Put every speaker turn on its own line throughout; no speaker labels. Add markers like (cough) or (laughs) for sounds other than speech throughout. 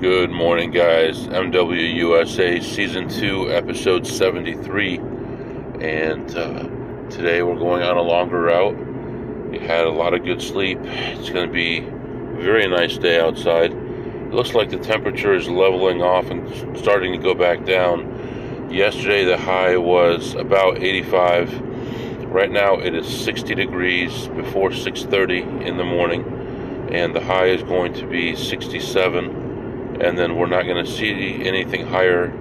Good morning, guys. MWUSA Season 2, Episode 73. And uh, today we're going on a longer route. We had a lot of good sleep. It's going to be a very nice day outside. It looks like the temperature is leveling off and starting to go back down. Yesterday, the high was about 85. Right now, it is 60 degrees before 6:30 in the morning, and the high is going to be 67 and then we're not going to see anything higher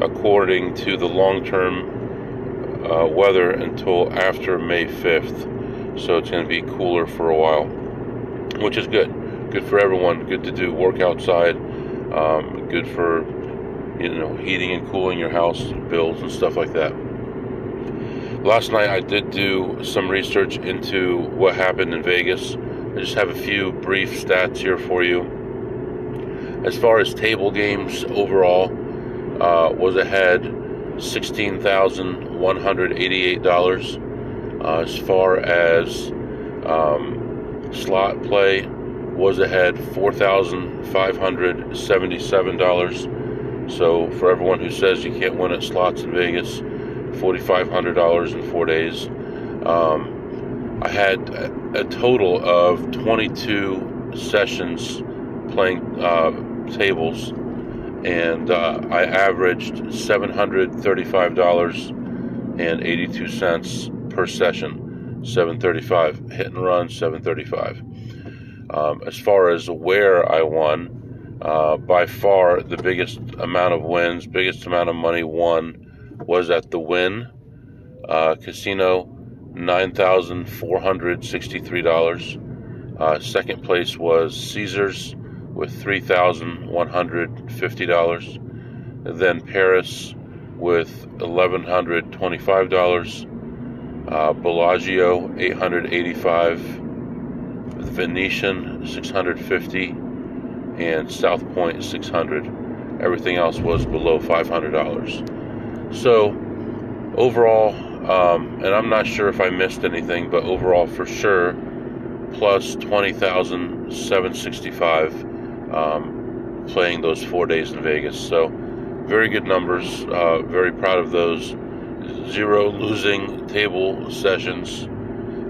according to the long term uh, weather until after May 5th. So it's going to be cooler for a while, which is good. Good for everyone. Good to do work outside. Um, good for you know heating and cooling your house bills and stuff like that. Last night I did do some research into what happened in Vegas. I just have a few brief stats here for you as far as table games overall, uh, was ahead $16,188. Uh, as far as um, slot play, was ahead $4,577. So for everyone who says you can't win at slots in Vegas, $4,500 in four days. Um, I had a total of 22 sessions playing uh, tables, and uh, I averaged $735.82 per session. 735 hit and run, 735. Um, as far as where I won, uh, by far the biggest amount of wins, biggest amount of money won was at the Wynn uh, Casino, $9,463. Uh, second place was Caesars with $3,150. Then Paris with $1,125. Uh, Bellagio 885 Venetian 650 and South Point 600 everything else was below $500 so overall um, and I'm not sure if I missed anything but overall for sure plus 20,765 um, playing those four days in Vegas. So, very good numbers. Uh, very proud of those. Zero losing table sessions.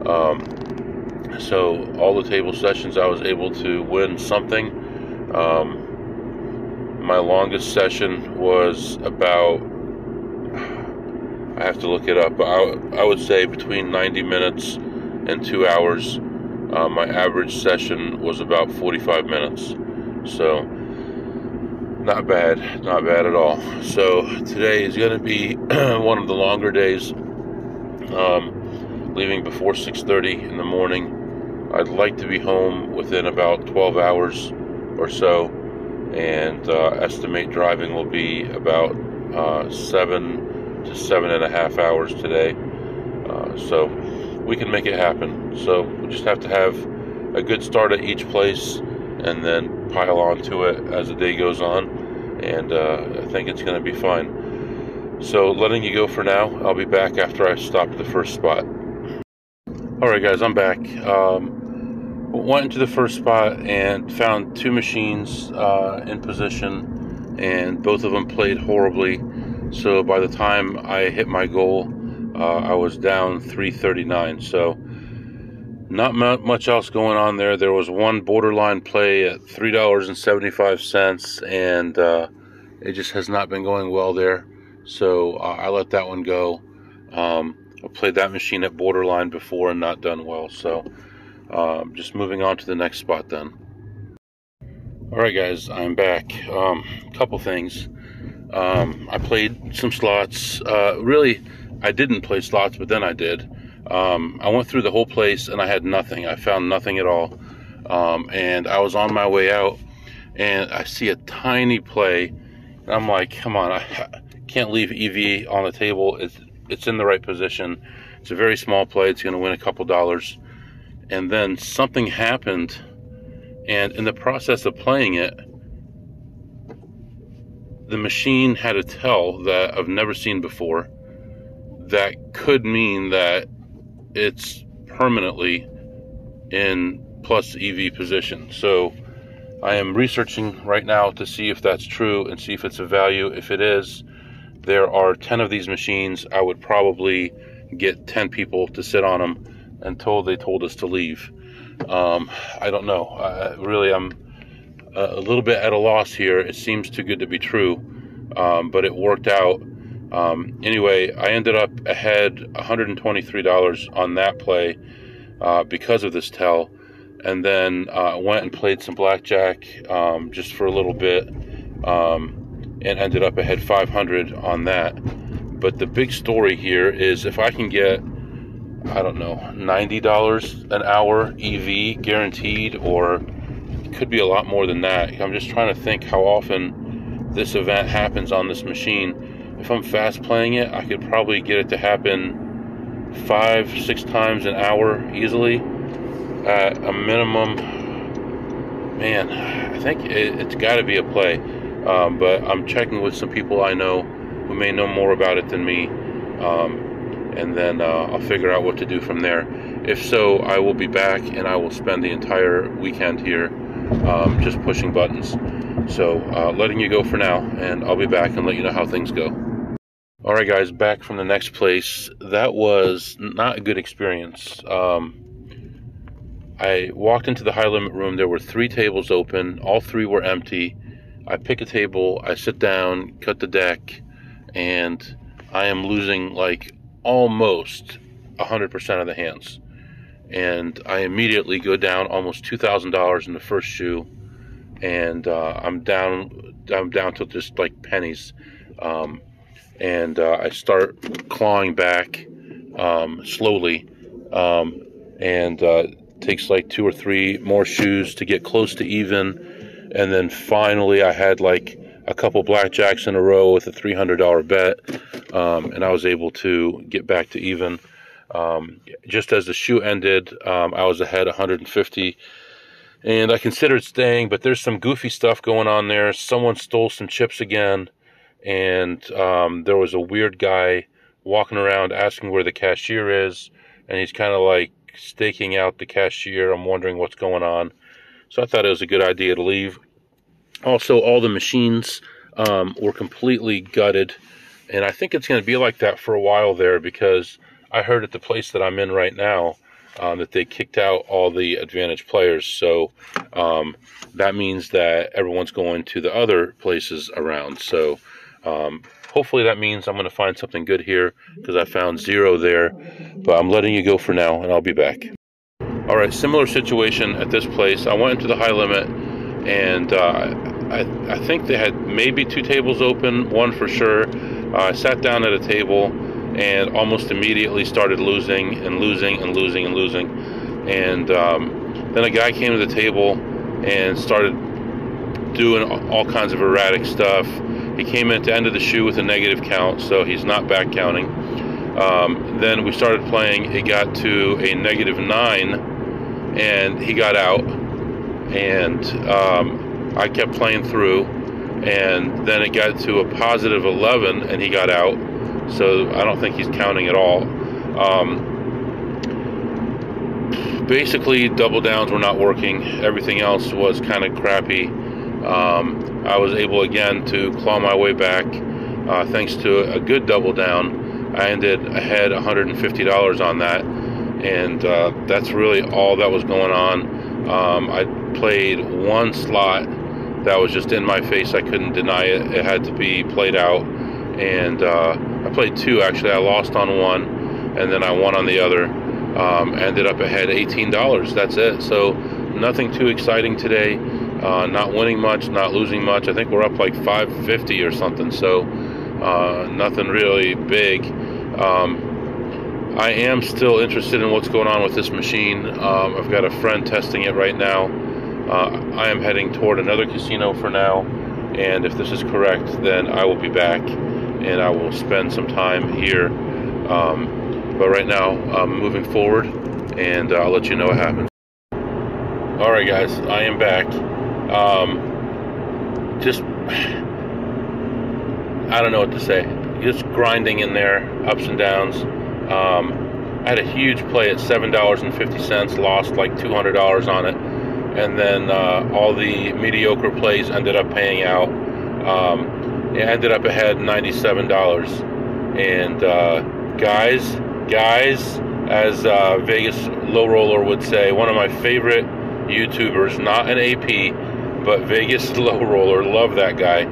Um, so, all the table sessions, I was able to win something. Um, my longest session was about, I have to look it up, but I, I would say between 90 minutes and two hours. Uh, my average session was about 45 minutes. So, not bad, not bad at all. So, today is going to be (clears throat) one of the longer days. Um, leaving before 6:30 in the morning. I'd like to be home within about 12 hours or so, and uh, estimate driving will be about uh, seven to seven and a half hours today. Uh, so we can make it happen. So we just have to have a good start at each place and then pile on to it as the day goes on. And uh, I think it's going to be fine. So, letting you go for now. I'll be back after I stop at the first spot. All right, guys, I'm back. Um, went into the first spot and found two machines uh, in position, and both of them played horribly. So, by the time I hit my goal, uh, I was down 339. So, not much else going on there. There was one borderline play at three dollars and seventy five cents, and uh, it just has not been going well there. So uh, I let that one go. Um, I played that machine at borderline before and not done well. So um, just moving on to the next spot then. All right, guys, I'm back. A um, couple things. Um, I played some slots. Uh, really, I didn't play slots, but then I did. Um, I went through the whole place and I had nothing. I found nothing at all. Um, and I was on my way out and I see a tiny play. And I'm like, come on, I (laughs) can't leave EV on the table. It's, it's in the right position. It's a very small play. It's going to win a couple dollars. And then something happened. And in the process of playing it, the machine had a tell that I've never seen before that could mean that it's permanently in plus EV position. So I am researching right now to see if that's true and see if it's a value. If it is, there are 10 of these machines. I would probably get 10 people to sit on them until they told us to leave. Um, I don't know. Uh, really, I'm a little bit at a loss here. It seems too good to be true, um, but it worked out. Um, anyway, I ended up ahead $123 on that play uh, because of this tell, and then uh, went and played some blackjack um, just for a little bit, um, and ended up ahead 500 on that. But the big story here is if I can get, I don't know, $90 an hour EV guaranteed, or it could be a lot more than that. I'm just trying to think how often this event happens on this machine if I'm fast playing it, I could probably get it to happen five, six times an hour easily at a minimum. Man, I think it, has got to be a play. Um, but I'm checking with some people I know who may know more about it than me. Um, and then uh, I'll figure out what to do from there. If so, I will be back and I will spend the entire weekend here um, just pushing buttons. So, uh, letting you go for now, and I'll be back and let you know how things go. All right, guys, back from the next place. That was not a good experience. Um, I walked into the high limit room. There were three tables open. All three were empty. I pick a table. I sit down, cut the deck, and I am losing like almost 100% of the hands. And I immediately go down almost $2,000 in the first shoe, and uh, I'm down. I'm down to just like pennies. Um, and uh, I start clawing back um, slowly, um, and uh, takes like two or three more shoes to get close to even, and then finally I had like a couple blackjacks in a row with a three hundred dollar bet, um, and I was able to get back to even. Um, just as the shoe ended, um, I was ahead 150 and I considered staying, but there's some goofy stuff going on there. Someone stole some chips again and um, there was a weird guy walking around asking where the cashier is, and he's kind of like staking out the cashier. I'm wondering what's going on. So I thought it was a good idea to leave. Also, all the machines um, were completely gutted, and I think it's going to be like that for a while there because I heard at the place that I'm in right now um, that they kicked out all the advantage players. So um, that means that everyone's going to the other places around. So um, hopefully that means I'm going to find something good here because I found zero there. But I'm letting you go for now, and I'll be back. All right, similar situation at this place. I went into the high limit, and uh, I, I think they had maybe two tables open, one for sure. Uh, I sat down at a table and almost immediately started losing and losing and losing and losing. And um, then a guy came to the table and started doing all kinds of erratic stuff he came in the end of the shoe with a negative count, so he's not back counting. Um, then we started playing. It got to a negative nine, and he got out. And um, I kept playing through, and then it got to a positive 11, and he got out. So I don't think he's counting at all. Um, basically, double downs were not working. Everything else was kind of crappy. Um, I was able again to claw my way back uh, thanks to a good double down. I ended ahead $150 on that, and uh, that's really all that was going on. Um, I played one slot that was just in my face. I couldn't deny it. It had to be played out, and uh, I played two actually. I lost on one, and then I won on the other. Um, ended up ahead $18. That's it. So nothing too exciting today. Uh, not winning much, not losing much. I think we're up like 550 or something, so uh, nothing really big. Um, I am still interested in what's going on with this machine. Um, I've got a friend testing it right now. Uh, I am heading toward another casino for now, and if this is correct, then I will be back and I will spend some time here. Um, but right now, I'm moving forward, and I'll let you know what happens. All right, guys, I am back. Um, just, I don't know what to say. Just grinding in there, ups and downs. Um, I had a huge play at $7.50, lost like $200 on it. and then uh, all the mediocre plays ended up paying out. Um, it ended up ahead $97. And uh, guys, guys, as uh, Vegas Low Roller would say, one of my favorite YouTubers, not an AP, but Vegas (laughs) Low Roller, love that guy.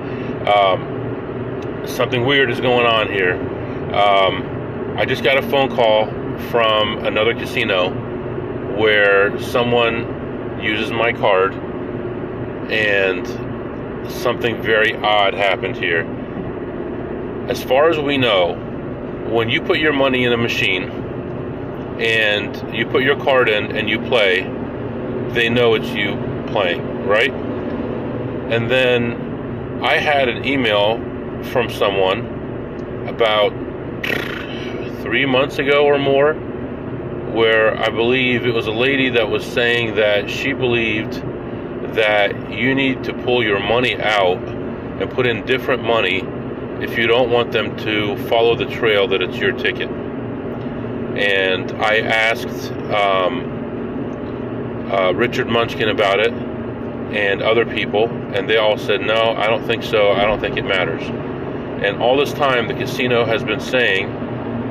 Um, something weird is going on here. Um, I just got a phone call from another casino where someone uses my card and something very odd happened here. As far as we know, when you put your money in a machine and you put your card in and you play, they know it's you playing, right? And then I had an email from someone about three months ago or more where I believe it was a lady that was saying that she believed that you need to pull your money out and put in different money if you don't want them to follow the trail that it's your ticket. And I asked um, uh, Richard Munchkin about it and other people, and they all said, No, I don't think so. I don't think it matters. And all this time, the casino has been saying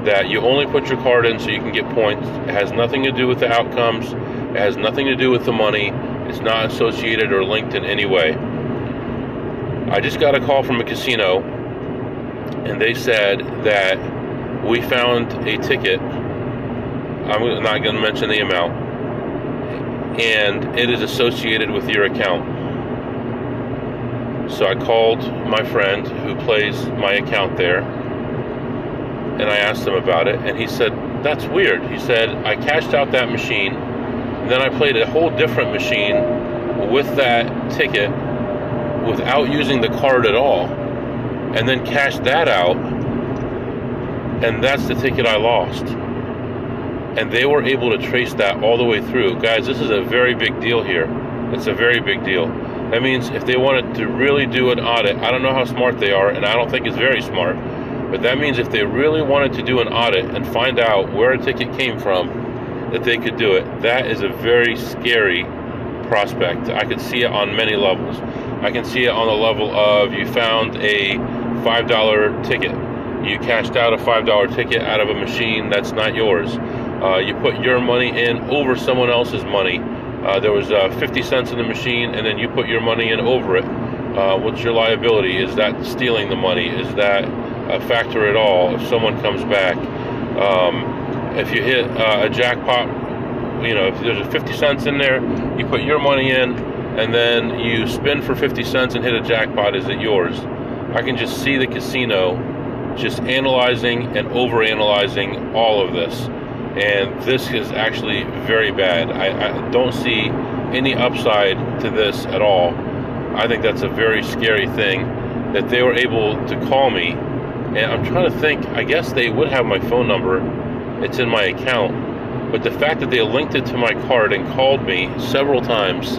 that you only put your card in so you can get points. It has nothing to do with the outcomes, it has nothing to do with the money. It's not associated or linked in any way. I just got a call from a casino, and they said that we found a ticket. I'm not going to mention the amount, and it is associated with your account. So I called my friend who plays my account there, and I asked him about it, and he said, That's weird. He said, I cashed out that machine, then I played a whole different machine with that ticket without using the card at all, and then cashed that out, and that's the ticket I lost. And they were able to trace that all the way through. Guys, this is a very big deal here. It's a very big deal. That means if they wanted to really do an audit, I don't know how smart they are, and I don't think it's very smart, but that means if they really wanted to do an audit and find out where a ticket came from, that they could do it. That is a very scary prospect. I could see it on many levels. I can see it on the level of you found a $5 ticket. You cashed out a $5 ticket out of a machine that's not yours. Uh, you put your money in over someone else's money. Uh, there was uh, 50 cents in the machine, and then you put your money in over it. Uh, what's your liability? Is that stealing the money? Is that a factor at all if someone comes back? Um, if you hit uh, a jackpot, you know, if there's 50 cents in there, you put your money in, and then you spin for 50 cents and hit a jackpot. Is it yours? I can just see the casino just analyzing and overanalyzing all of this and this is actually very bad. I, I, don't see any upside to this at all. I think that's a very scary thing that they were able to call me. And I'm trying to think, I guess they would have my phone number, it's in my account. But the fact that they linked it to my card and called me several times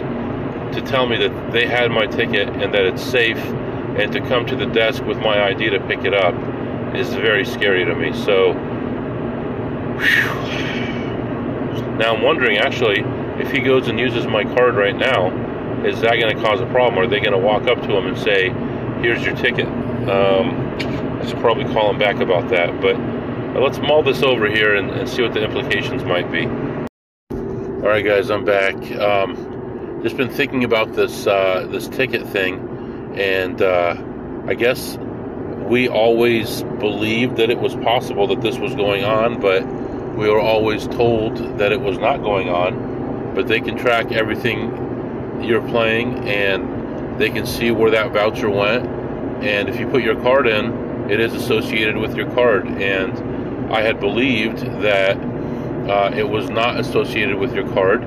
to tell me that they had my ticket and that it's safe and to come to the desk with my ID to pick it up is very scary to me. So, now I'm wondering actually if he goes and uses my card right now, is that going to cause a problem? Are they going to walk up to him and say, "Here's your ticket"? Um, I should probably call him back about that. But let's mull this over here and, and see what the implications might be. All right, guys, I'm back. Um, just been thinking about this uh, this ticket thing, and uh, I guess we always believed that it was possible that this was going on, but we were always told that it was not going on, but they can track everything you're playing and they can see where that voucher went. And if you put your card in, it is associated with your card. And I had believed that uh, it was not associated with your card,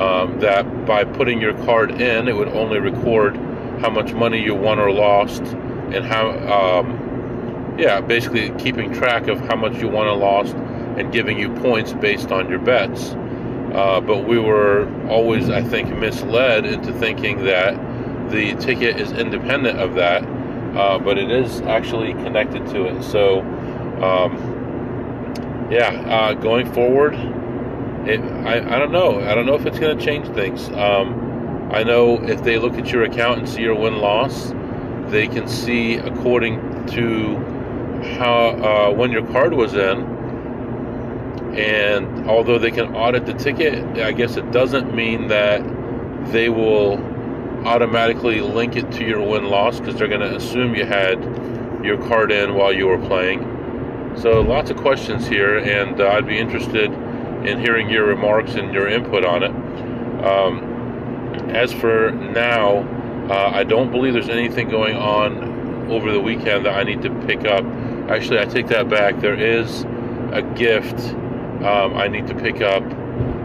um, that by putting your card in, it would only record how much money you won or lost and how, um, yeah, basically keeping track of how much you won or lost and giving you points based on your bets. Uh, but we were always, I think, misled into thinking that the ticket is independent of that, uh, but it is actually connected to it. So, um, yeah, uh, going forward, it, I, I don't know. I don't know if it's going to change things. Um, I know if they look at your account and see your win loss, they can see according to how uh, when your card was in. And although they can audit the ticket, I guess it doesn't mean that they will automatically link it to your win loss because they're going to assume you had your card in while you were playing. So lots of questions here, and uh, I'd be interested in hearing your remarks and your input on it. Um, as for now, uh, I don't believe there's anything going on over the weekend that I need to pick up. Actually, I take that back. There is a gift um, I need to pick up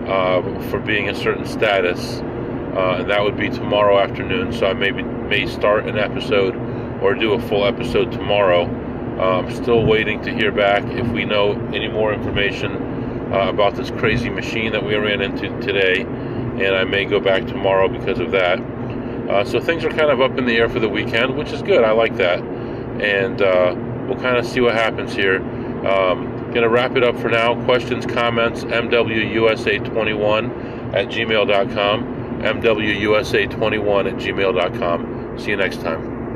uh, for being a certain status, uh, and that would be tomorrow afternoon. So I maybe may start an episode or do a full episode tomorrow. Uh, I'm still waiting to hear back if we know any more information uh, about this crazy machine that we ran into today, and I may go back tomorrow because of that. Uh, so things are kind of up in the air for the weekend, which is good. I like that, and uh, we'll kind of see what happens here. Um, gonna wrap it up for now. Questions, comments, MWUSA21 at gmail.com. MWUSA21 at gmail.com. See you next time.